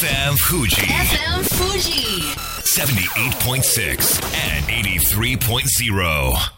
FM Fuji FM Fuji. 78.6 and 83.0.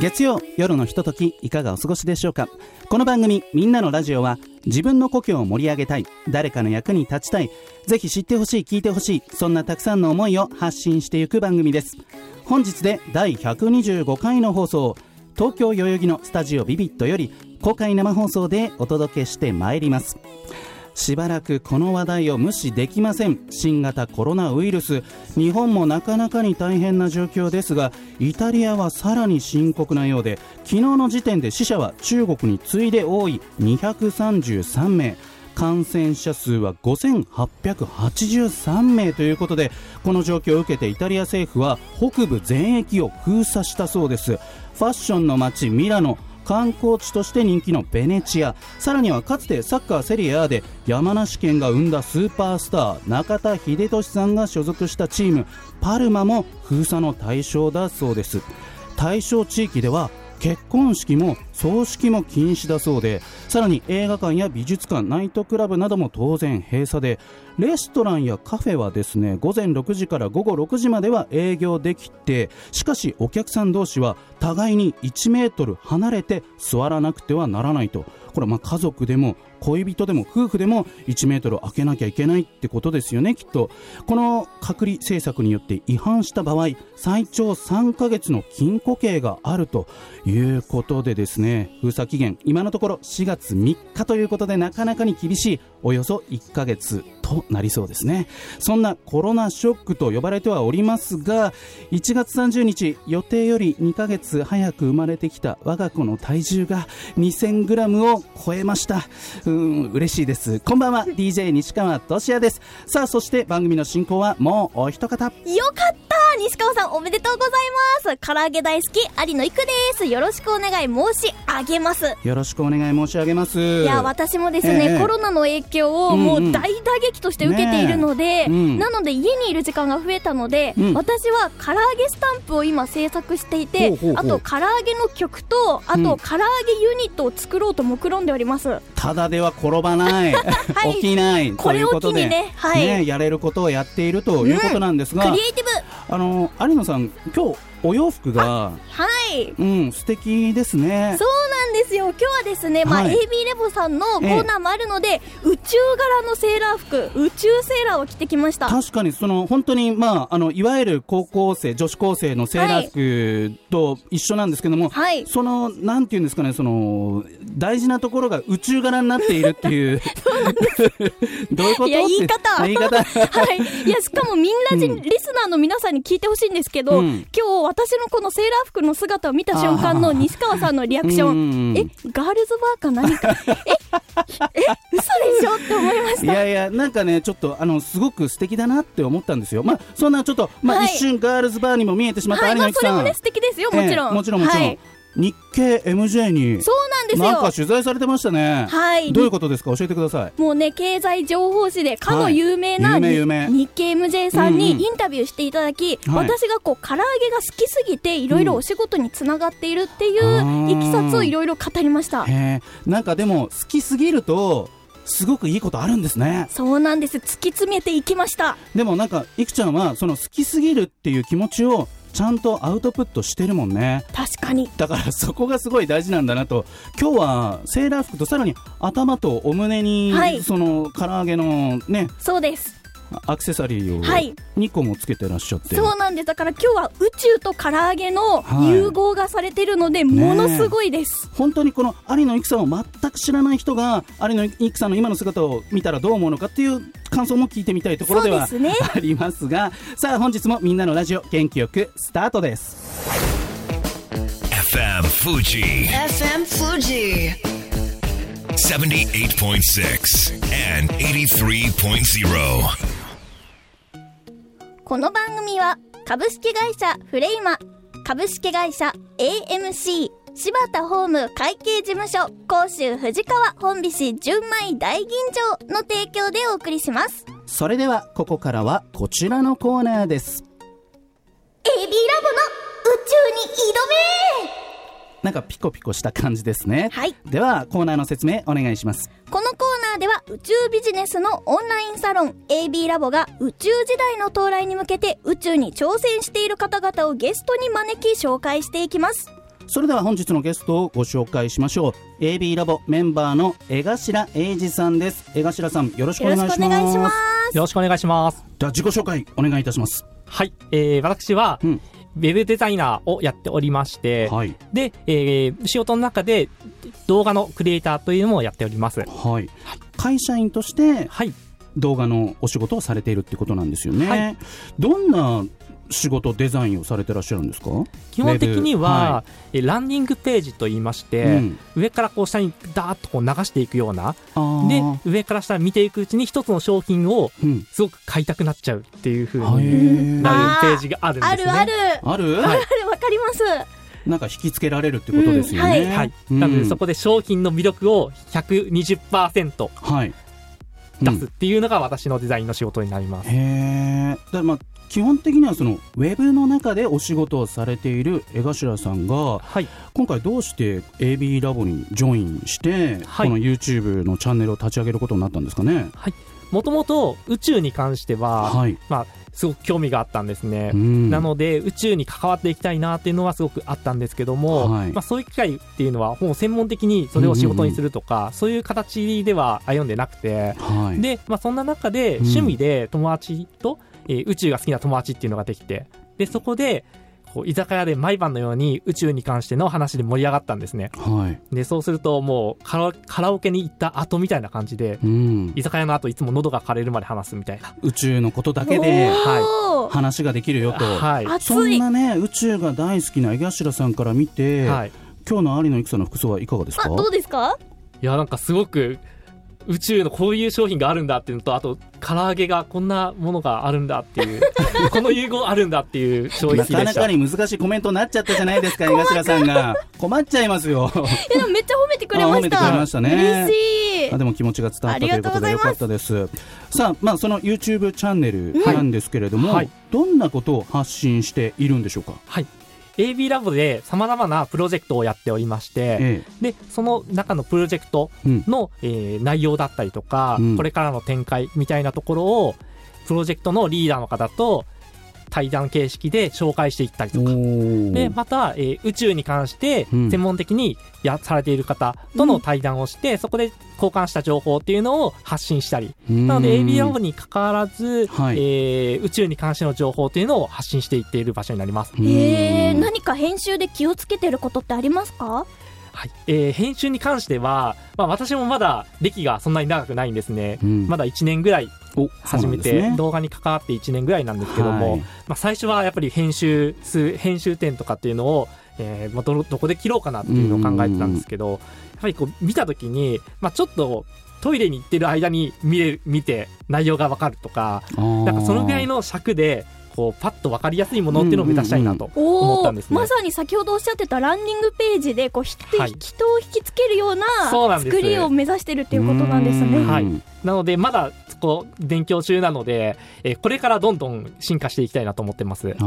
月曜夜のひとときいかがお過ごしでしょうか？この番組「みんなのラジオは」自分の故郷を盛り上げたい。誰かの役に立ちたい。ぜひ知ってほしい聞いてほしい。そんなたくさんの思いを発信していく番組です。本日で第125回の放送東京代々木のスタジオビビットより公開生放送でお届けしてまいります。しばらくこの話題を無視できません。新型コロナウイルス。日本もなかなかに大変な状況ですがイタリアはさらに深刻なようで昨日の時点で死者は中国に次いで多い。233名。感染者数は5883名ということでこの状況を受けてイタリア政府は北部全域を封鎖したそうです。ファッションの街ミラノ。観光地として人気のベネチア。さらにはかつてサッカーセリエ A で山梨県が生んだスーパースター中田英寿さんが所属したチーム。パルマも封鎖の対象だそうです。対象地域では結婚式も葬式も禁止だそうでさらに映画館や美術館ナイトクラブなども当然閉鎖でレストランやカフェはですね午前6時から午後6時までは営業できてしかしお客さん同士は互いに1メートル離れて座らなくてはならないと。これはまあ家族でも恋人でも夫婦でも1メートル空けなきゃいけないってことですよねきっと。この隔離政策によって違反した場合最長3ヶ月の禁錮刑があるということでですね封鎖期限。今のところ4月3日ということでなかなかに厳しいおよそ1ヶ月となりそうですね。そんなコロナショックと呼ばれてはおりますが1月30日予定より2ヶ月早く生まれてきた我が子の体重が 2000g を超えました。うん嬉しいです。こんばんは DJ 西川俊也です。さあそして番組の進行はもうお一方。よかった西川さんおめでとうございます。唐揚げ大好き有野育です。よろしくお願い申し上げます。よろしくお願い申し上げます。いや私もですね、ええ。コロナの影響をもう大打撃として受けているので、ねえ。うん。なので家にいる時間が増えたので、うん。私は唐揚げスタンプを今制作していてほうほうほう。あと唐揚げの曲とあうん。と唐揚げユニットを作ろうと目論んでおります、ただでは転ばない、い。起きない。これをということで機にねはいやれることをやっているということなんですが、クリエイティブあの有野さん今日お洋服がはい。うん素敵ですね。そうなんですよ。今日はですね、まあはい。AB レボさんのコーナーもあるので、宇宙柄のセーラー服宇宙セーラーを着てきました。確かにその本当にまああのいわゆる高校生女子高生のセーラー服と一緒なんですけども、はい。そのなんていうんですかねその大事なところが宇宙柄になっているっていう。どういうこと？いや言い方。あ言い方。はい。いや、しかもみんなじ、うん。リスナーの皆さんに聞いてほしいんですけど、うん。今日私のこのセーラー服の姿を見た瞬間の 西川さんのリアクショうんン。え、ガールズバーか何か？え、え、嘘でしょって思いました。いやいや、なんかね、ちょっと、あの、すごく素敵だなって思ったんですよ。まあ、そんなちょっと、まあ、はい一瞬ガールズバーにも見えてしまったはい、まあ有野さん。それもね、素敵ですよ、もちろん。ええもちろん、もちろん。はい。日経 MJ に、そうなんですよ。なんか取材されてましたね。はい。どういうことですか？教えてください。もうね、経済情報誌でかの有名な、はい有名日経 MJ さんにうんうんインタビューしていただき、はい私がこう唐揚げが好きすぎていろいろお仕事につながっているっていういきさつをいろいろ語りました。へえ、なんかでも、好きすぎると、すごくいいことあるんですね。そうなんです突き詰めていきましたでもなんか、いくちゃんは、その好きすぎるっていう気持ちを、ちゃんとアウトプットしてるもんね。確かに。だからそこがすごい大事なんだなと。今日はセーラー服とさらに頭とお胸に、はい。その唐揚げのねそうですアクセサリーをはい。2個もつけてらっしゃって、そうなんです。だから今日は宇宙と唐揚げのはい。融合がされてるので、ものすごいです。本当にこの有野由紀さんを全く知らない人が有野由紀さんの今の姿を見たらどう思うのかっていう感想も聞いてみたいところでは ありますが。さあ本日もみんなのラジオ元気よくスタートです。FM Fuji. FM Fuji. 78.6 and 83.0. この番組は株式会社フレイマ株式会社 AMC 柴田ホーム会計事務所甲州藤川本菱純米大吟醸の提供でお送りします。それではここからはこちらのコーナーです。AB ラボの宇宙に挑なんかピコピコした感じですね。はい。ではコーナーの説明お願いします。めこのコーナーでは宇宙ビジネスのオンラインサロン AB ラボが宇宙時代の到来に向けて宇宙に挑戦している方々をゲストに招き紹介していきます。それでは本日のゲストをご紹介しましょう。AB ラボメンバーの江頭英二さんです。江頭さんよろしくお願いします。よろしくお願いします。では自己紹介お願いいたします。はい。えー、私は、うんウェブデザイナーをやっておりまして、はい。で、えー、仕事の中で動画のクリエイターというのもやっております。はい。会社員としてはい。動画のお仕事をされているってことなんですよね、はい。どんな仕事デザインをされてらっしゃるんですか？基本的には、はえーランディングページと言いまして、うん。上からこう下にダーッとこう流していくような、で、上から下見ていくうちに一つの商品をうん。すごく買いたくなっちゃうっていう風へー。になるページがあるんですね。あるある。ある、はい。あるわかります。なんか引きつけられるってことですよね、うんはい。うん。なので、そこで商品の魅力を120%はい。出すっていうのが私のデザインの仕事になります。へえ。だからまあ基本的にはそのウェブの中でお仕事をされている江頭さんがはい。今回どうして AB ラボにジョインして、はいこの YouTube のチャンネルを立ち上げることになったんですかね？もともと宇宙に関しては、はい。まあ、すごく興味があったんですね。うんなので、宇宙に関わっていきたいなっていうのはすごくあったんですけども、はいまあ、そういう機会っていうのは、もう専門的にそれを仕事にするとか、そういう形では歩んでなくて、はい。で、まあ、そんな中でうん趣味で友達と、えー宇宙が好きな友達っていうのができて、で、そこで、こう居酒屋で毎晩のように宇宙に関しての話で盛り上がったんですね。はい。で、そうするともうカラカラオケに行った後みたいな感じで、うん。居酒屋の後いつも喉が枯れるまで話すみたいな。宇宙のことだけでおー話ができるよと。はい。熱そんいなね宇宙が大好きな江頭さんから見て、はい。今日の有野育さんの服装はいかがですか？あどうですか？いや、なんかすごく、宇宙のこういう商品があるんだっていうのと、あと、唐揚げがこんなものがあるんだっていう、この融合あるんだっていう衝な撃でした。かなかに難しいコメントになっちゃったじゃないですか 江頭さんが。困っちゃいますよ。いやでもめっちゃ褒めてくれました。あ褒めてくれましたね。嬉しい。あでも気持ちが伝わったということでよかったです。さあまあその YouTube チャンネルなんですけれども、はい。どんなことを発信しているんでしょうか、はい。AB ラボで様々なプロジェクトをやっておりまして、えで、その中のプロジェクトえうん。の、えー内容だったりとか、うん。これからの展開みたいなところを、プロジェクトのリーダーの方と対談形式で紹介していったりとか、おで、また、えー宇宙に関してうん。専門的にや、されている方との対談をして、そこで交換した情報っていうのを発信したり、なので AB ラボに関わらず、はい。えー宇宙に関しての情報っていうのを発信していっている場所になります。えー、何か編集で気をつけてることってありますか？はい。えー編集に関しては、まあ私もまだ歴がそんなに長くないんですね。うん。まだ1年ぐらいお始めて、動画に関わって1年ぐらいなんですけども、はい。まあ最初はやっぱり編集数、編集点とかっていうのを、えーまあどの、どこで切ろうかなっていうのを考えてたんですけど、やっぱりこう見たときに、まあちょっとトイレに行ってる間に見れる、見て内容がわかるとか、なんかそのぐらいのの尺で、こうパッとわかりやすいものっていうのを目指したいなと思ったんですね。まさに先ほどおっしゃってたランディングページでこう人,、はい人を引きつけるような作りを目指してるっていうことなんですね。はいなので、まだ、こう、勉強中なので、えーこれからどんどん進化していきたいなと思ってます。だか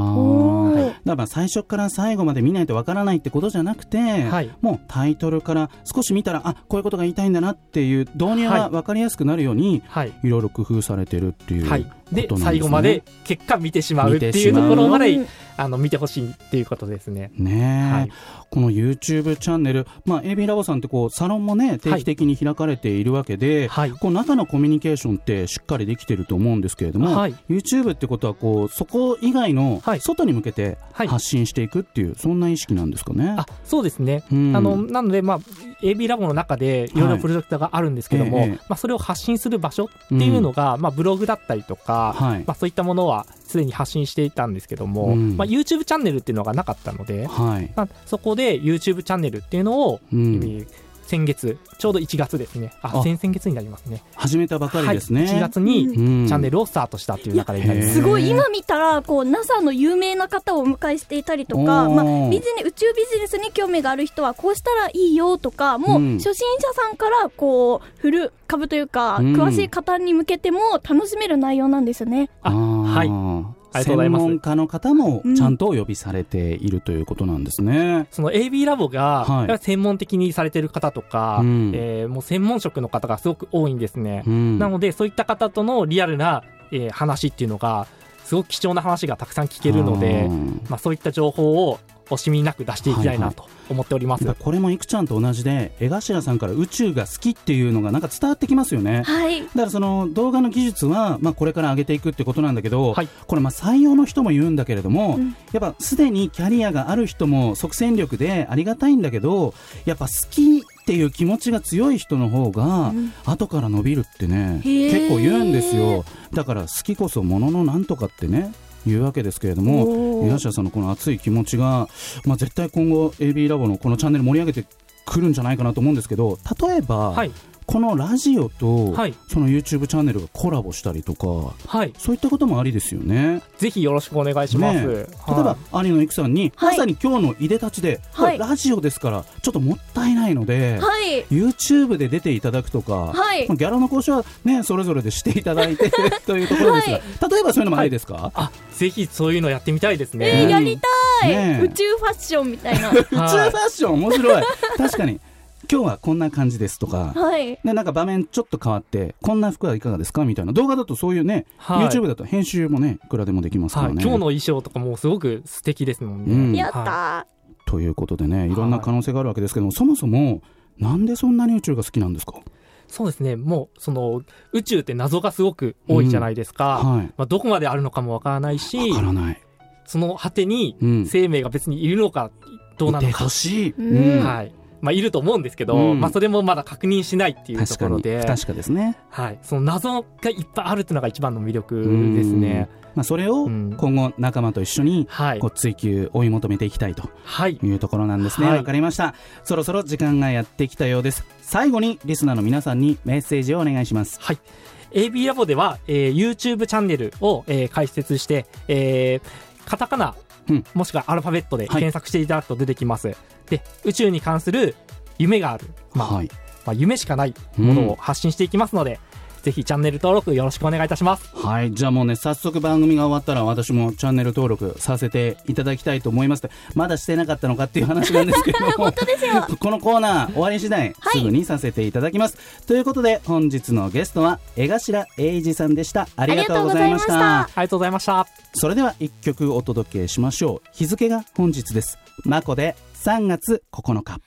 らまあ最初から最後まで見ないとわからないってことじゃなくて、はいもうタイトルから少し見たらあこういうことが言いたいんだなっていう導入がはいわかりやすくなるように、はい。いろいろ工夫されてるっていうことはいなんですね。。で、最後まで結果見てしまうっていうっていうところまで、あの、見てほしいっていうことですね。ねえ、はい。この YouTube チャンネル、まあ、AB ラボさんってこうサロンもね定期的に開かれているわけで、はい。こう中のコミュニケーションってしっかりできてると思うんですけれども、はい。YouTube ってことはこうそこ以外のはい。外に向けてはい。発信していくっていう、そんな意識なんですかね？あ、そうですね。うん。あの、なので、まあ、AB ラボの中でいろいろプロジェクトがあるんですけども、はい。ええ。まあ、それを発信する場所っていうのが、まあ、ブログだったりとか、はい。まあ、そういったものはすでに発信していたんですけども、うん。まあ、YouTube チャンネルっていうのがなかったので、はい。まあ、そこで YouTube チャンネルっていうのを、うん。えー先月ちょうど1月ですね。ああ。先々月になりますね。始めたばかりですね、はい、1月にチうん。ャンネルをスタートしたっていう中でになります。ごい今見たらこう NASA の有名な方をお迎えしていたりとか、まあ、ビジネ宇宙ビジネスに興味がある人はこうしたらいいよとかもううん初心者さんからこうフル株というか、うん。詳しい方に向けても楽しめる内容なんですよね。あはい専門家の方もうんちゃんとお呼びされているということなんですね。その AB ラボが、専門的にされてる方とか、うん。えーもう専門職の方がすごく多いんですね。うん。なので、そういった方とのリアルな、えー話っていうのが、すごく貴重な話がたくさん聞けるので、うん。まあ、そういった情報を惜しみなく出していきたいなと思っております。やっぱこれもいくちゃんと同じで江頭さんから宇宙が好きっていうのがなんか伝わってきますよね。はい。だからその動画の技術は、まあ、これから上げていくってことなんだけど、はい。これまあ採用の人も言うんだけれども、うん。やっぱすでにキャリアがある人も即戦力でありがたいんだけどやっぱ好きっていう気持ちが強い人の方がうん。後から伸びるってね、へー。結構言うんですよ。だから好きこそもののなんとかってね言うわけですけれども皆さんのこの熱い気持ちが、まあ、絶対今後 AB ラボのこのチャンネル盛り上げてくるんじゃないかなと思うんですけど例えば、はい。このラジオと、はい。その YouTube チャンネルがコラボしたりとかはい。そういったこともありですよね。ぜひよろしくお願いします。ねはい。例えば、兄のいくさんに、はい。まさに今日のいでたちで、はい。ラジオですからちょっともったいないので、はい。YouTube で出ていただくとか、はい。まあギャラの交渉は、ね、それぞれでしていただいて というところですが、例えばそういうのもありですか、あ、ぜひそういうのやってみたいですえーね。やりたい、ねえ。宇宙ファッションみたいな。宇宙ファッション？面白い。確かに今日はこんな感じですとか、はい。でなんか場面ちょっと変わってこんな服はいかがですかみたいな。動画だとそういうね、はい。YouTube だと編集もねいくらでもできますかはい、らね。今日の衣装とかもすごく素敵ですもんね。うん。やったということでねいろんな可能性があるわけですけども、そもそもなんでそんなに宇宙が好きなんですか？そうですね。もう、その、宇宙って謎がすごく多いじゃないですか。はい。まあ、どこまであるのかもわからないし、わからない、その果てにうん、生命が別にいるのか、どうないのか。てほ。しい、うん。はい。まあ、いると思うんですけど、うん。まあ、それもまだ確認しないっていうと確かに。ころで不、確かですね。はい。その謎がいっぱいあるっていうのが一番の魅力ですね。まあ、それをうん。今後仲間と一緒にはい。こ。う追求追い求めていきたいとはい。いうところなんですね。わ、はい。かりました。そろそろ時間がやってきたようです。最後にリスナーの皆さんにメッセージをお願いします。はい。AB ラボでは、えー YouTube チャンネルを、えー開設して、えーカタカナ、うん。もしくはアルファベットではい。検索していただくと出てきます。で、宇宙に関する夢がある、まあはい。まあ、夢しかないものを発信していきますので、ぜひチャンネル登録よろしくお願いいたします。はい。じゃあもうね、早速番組が終わったら私もチャンネル登録させていただきたいと思います。まだしてなかったのかっていう話なんですけども。本当ですよ。このコーナー終わり次第、はいすぐにさせていただきます。ということで、本日のゲストは江頭英二さんでした。ありがとうございました。ありがとうございましたありがとうございました。それでは一曲お届けしましょう。日付が本日です。マコで3月9日。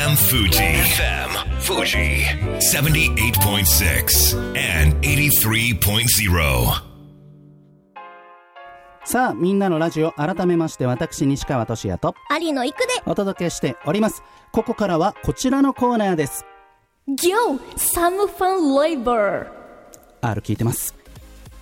FM Fuji. FM Fuji. 78.6 and 83.0. さあ、みんなのラジオ、改めまして私、西川俊也と有野行くでお届けしております。ここからはこちらのコーナーです。Yo! Some Fun Labor! R 聞いてます。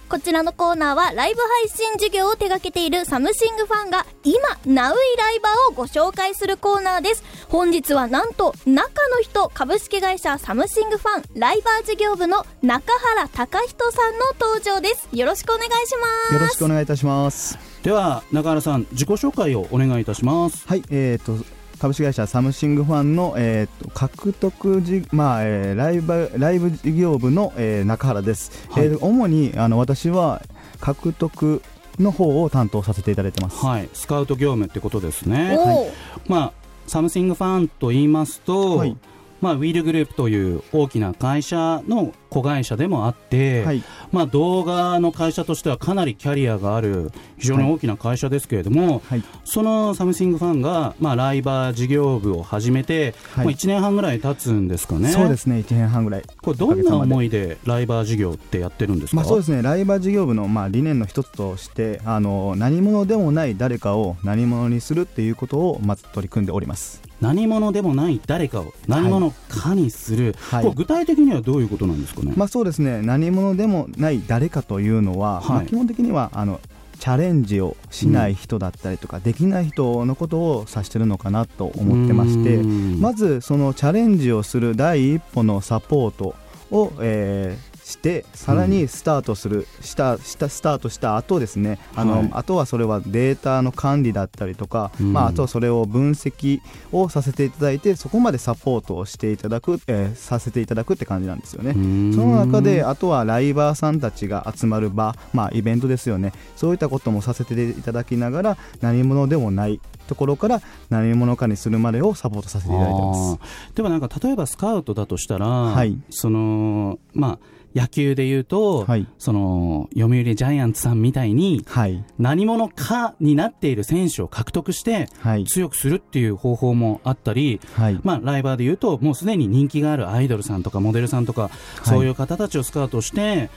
こちらのコーナーはライブ配信事業を手掛けているサムシングファンが今、ナウイライバーをご紹介するコーナーです。本日はなんと、中の人株式会社サムシングファンライバー事業部の中原隆人さんの登場です。よろしくお願いします。よろしくお願いいたします。では、中原さん、自己紹介をお願いいたします。はい、えっ、と株式会社サムシングファンの、えー、と獲得じ、まあえーライブライブ事業部の、えー中原です、はい。えー主にあの私は獲得の方を担当させていただいてます、はい、スカウト業務ってことですね。おーまあ、サムシングファンと言いますと、はい。まあ、ウィールグループという大きな会社の子会社でもあって、はい。まあ、動画の会社としてはかなりキャリアがある非常に大きな会社ですけれども、はい。そのサムシングファンが、まあ、ライバー事業部を始めて、はい。まあ、1年半ぐらい経つんですかね。そうですね1年半ぐらい。これどんな思いでライバー事業ってやってるんですか、まあ、そうですねライバー事業部の、まあ、理念の一つとしてあの何者でもない誰かを何者にするっていうことをまず取り組んでおります。何者でもない誰かを何者かにする、はい。これ具体的にはどういうことなんですか？ね、まあそうですね。何者でもない誰かというのは、はい。まあ基本的にはあのチャレンジをしない人だったりとか、できない人のことを指してるのかなと思ってましてうん。まずそのチャレンジをする第一歩のサポートを、えーしてさらにスタートする、したしたスタートした後ですね。あの、はい。あとはそれはデータの管理だったりとか、うん。まあ、あとはそれを分析をさせていただいてそこまでサポートをしていただく、えーさせていただくって感じなんですよね。うん。その中であとはライバーさんたちが集まる場、まあ、イベントですよね。そういったこともさせていただきながら何者でもないところから何者かにするまでをサポートさせていただいてます。でもなんか例えばスカウトだとしたら、はい。そのまあ野球で言うと、はい。その読売ジャイアンツさんみたいにはい。何者かになっている選手を獲得してはい。強くするっていう方法もあったり、はい。まあ、ライバーで言うともうすでに人気があるアイドルさんとかモデルさんとか、そういう方たちをスカウトして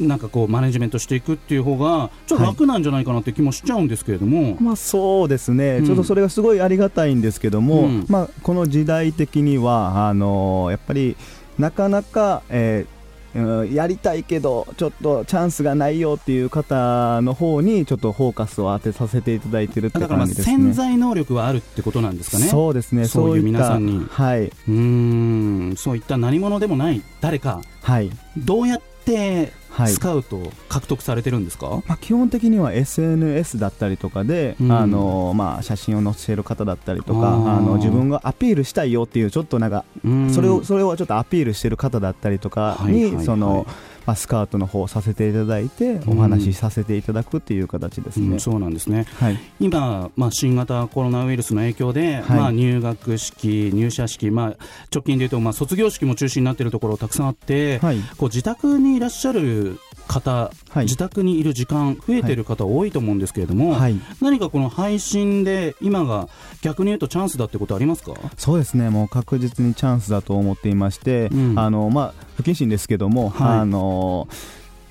なんかこうマネジメントしていくっていう方がちょっと楽なんじゃないかなって気もしちゃうんですけれども、まあそうですね、うん。ちょっとそれがすごいありがたいんですけども、うん。まあ、この時代的にはあのやっぱりなかなか、えーうんやりたいけどちょっとチャンスがないよっていう方の方にちょっとフォーカスを当てさせていただいてるってだからまあ感じですね。潜在能力はあるってことなんですかね。そうですね。そういう皆さんに。はい。うーん。そういった何者でもない誰か。はい。どうやってはいスカウトを獲得されてるんですか、まあ、基本的には SNS だったりとかで、うん。あのまあ、写真を載せる方だったりとかあの自分がアピールしたいよっていうちょっとなんかうん。それをそれをちょっとアピールしてる方だったりとかに、はいはいはい。そのまあ、スカウトの方をさせていただいてお話しさせていただくっていう形ですね。うんそうなんですね。はい。今、まあ、新型コロナウイルスの影響で、はい。まあ、入学式、入社式、まあ、直近でいうと、まあ、卒業式も中止になっているところたくさんあって、はい。こう自宅にいらっしゃる方、はい。自宅にいる時間増えている方多いと思うんですけれども、はい。何かこの配信で今が逆に言うとチャンスだってことありますか？そうですね。もう確実にチャンスだと思っていまして、うん。あのまあ、不謹慎ですけども、はい。あの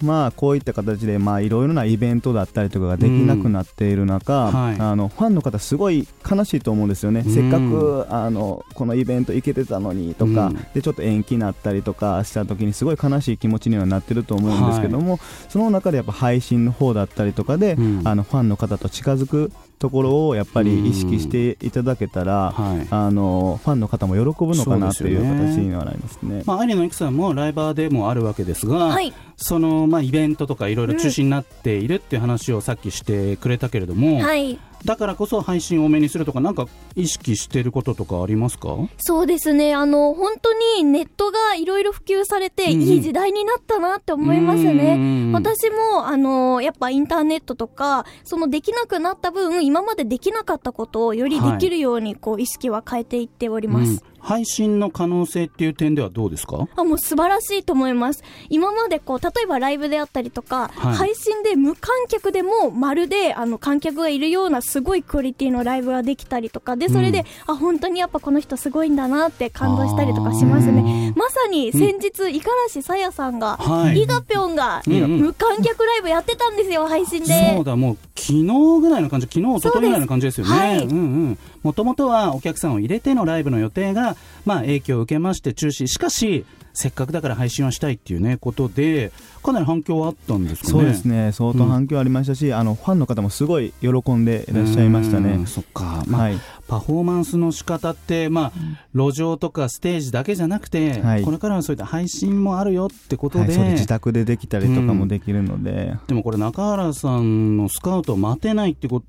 まあ、こういった形でまあいろいろなイベントだったりとかができなくなっている中、うんはい。あのファンの方すごい悲しいと思うんですよね、うん。せっかくあのこのイベント行けてたのにとか、うん。でちょっと延期になったりとかした時にすごい悲しい気持ちにはなってると思うんですけども、その中でやっぱ配信の方だったりとかで、うん。あのファンの方と近づくところをやっぱり意識していただけたら、はい。あのファンの方も喜ぶのかなという形にはなりますね。まあ、有野由紀さんもライバーでもあるわけですが、はい。そのまあイベントとかいろいろ中止になっているっていう話をさっきしてくれたけれども、はいだからこそ配信を多めにするとか、なんか意識してることとかありますか？そうですね。あの、本当にネットがいろいろ普及されて、うんうんいい時代になったなって思いますね。ん私も、あの、やっぱインターネットとか、そのできなくなった分、今までできなかったことをよりできるように、こう、意識は変えていっております。うん配信の可能性っていう点ではどうですか？あ、もう素晴らしいと思います。今までこう、例えばライブであったりとか、はい配信で無観客でもまるで、あの、観客がいるようなすごいクオリティのライブができたりとか、で、それで、あ、本当にやっぱこの人すごいんだなって感動したりとかしますね。まさに先日、五十嵐さやさんが、はいイガピョンが、うんうん無観客ライブやってたんですよ、配信で。そうだ、もう昨日ぐらいの感じ、昨日、一昨日ぐらいの感じですよね。はいうんうん。もともとはお客さんを入れてのライブの予定が、まあ影響を受けまして中止。しかし、せっかくだから配信はしたいっていうね、ことで、かなり反響はあったんですかね。そうですね相当反響ありましたし、あのファンの方もすごい喜んでいらっしゃいましたうねん。そっか。まあ、はい、パフォーマンスの仕方って、まあ、路上とかステージだけじゃなくて、はいこれからはそういった配信もあるよってことで、はい、自宅でできたりとかもできるので、でもこれ中原さんのスカウトを待てないってこと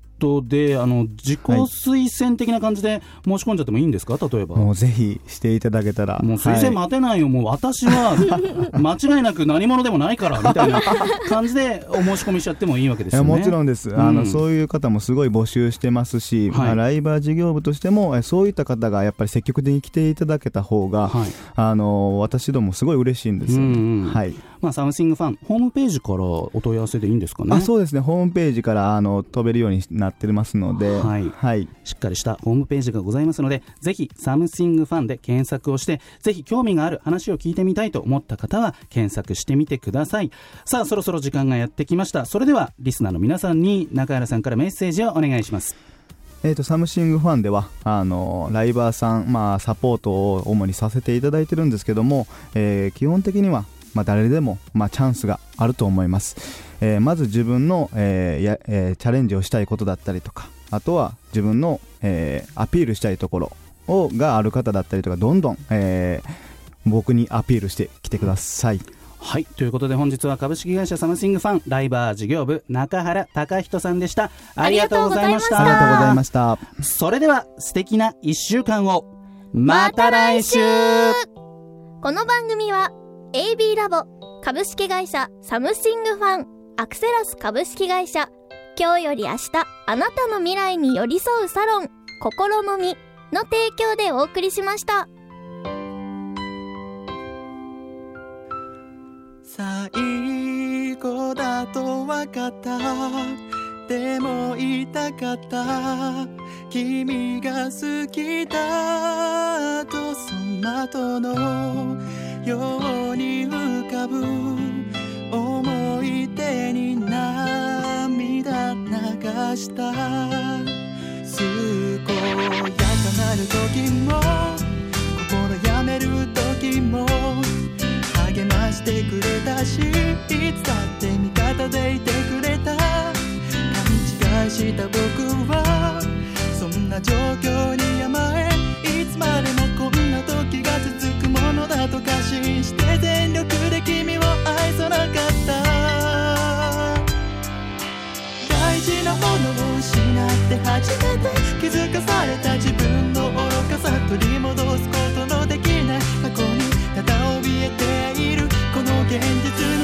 で、あの自己推薦的な感じで申し込んじゃってもいいんですか、例えば。もうぜひしていただけたら。もう推薦待てないよ、もう私は 間違いなく何者でもないからみたいな感じでお申し込みしちゃってもいいわけですよね。もちろんです、あうん。のそういう方もすごい募集してますし、はい。まあライバー事業部としてもえそういった方がやっぱり積極的に来ていただけた方が、はい。あの私どもすごい嬉しいんですよね、うんうん。はいまあ、サムシングファン、ホームページからお問い合わせでいいんですかね？あそうですねホームページからあの飛べるようになってますので、はいはい、しっかりしたホームページがございますので、ぜひサムシングファンで検索をして、ぜひ興味がある話を聞いてみたいと思った方は検索してみてください。さあ、そろそろ時間がやってきました。それでは、リスナーの皆さんに中原さんからメッセージをお願いします。えー、とサムシングファンではあのライバーさん、まあ、サポートを主にさせていただいてるんですけども、えー基本的には、まあ、誰でも、まあ、チャンスがあると思います、えーまず自分の、えーやえーチャレンジをしたいことだったりとかあとは自分の、えーアピールしたいところをがある方だったりとかどんどん、えー僕にアピールしてきてください。はい。ということで本日は株式会社サムシングファンライバー事業部中原隆人さんでした。ありがとうございましあありがとうございた。ました。それでは素敵な1週間を。また来週。この番組は AB ラボ株式会社サムシングファンアクセラス株式会社今日より明日あなたの未来に寄り添うサロン心もみの提供でお送りしました。最後だと分かった。でも言いたかった。君が好きだとその後のように浮かぶ思い出に涙流した。健やかなる時も心やめる時も励ましてくれたしいつだって味方でいてくれた。勘違いした僕はそんな状況初めて気づかされた自分の愚かさ取り戻すことのできない過去にただ怯えているこの現実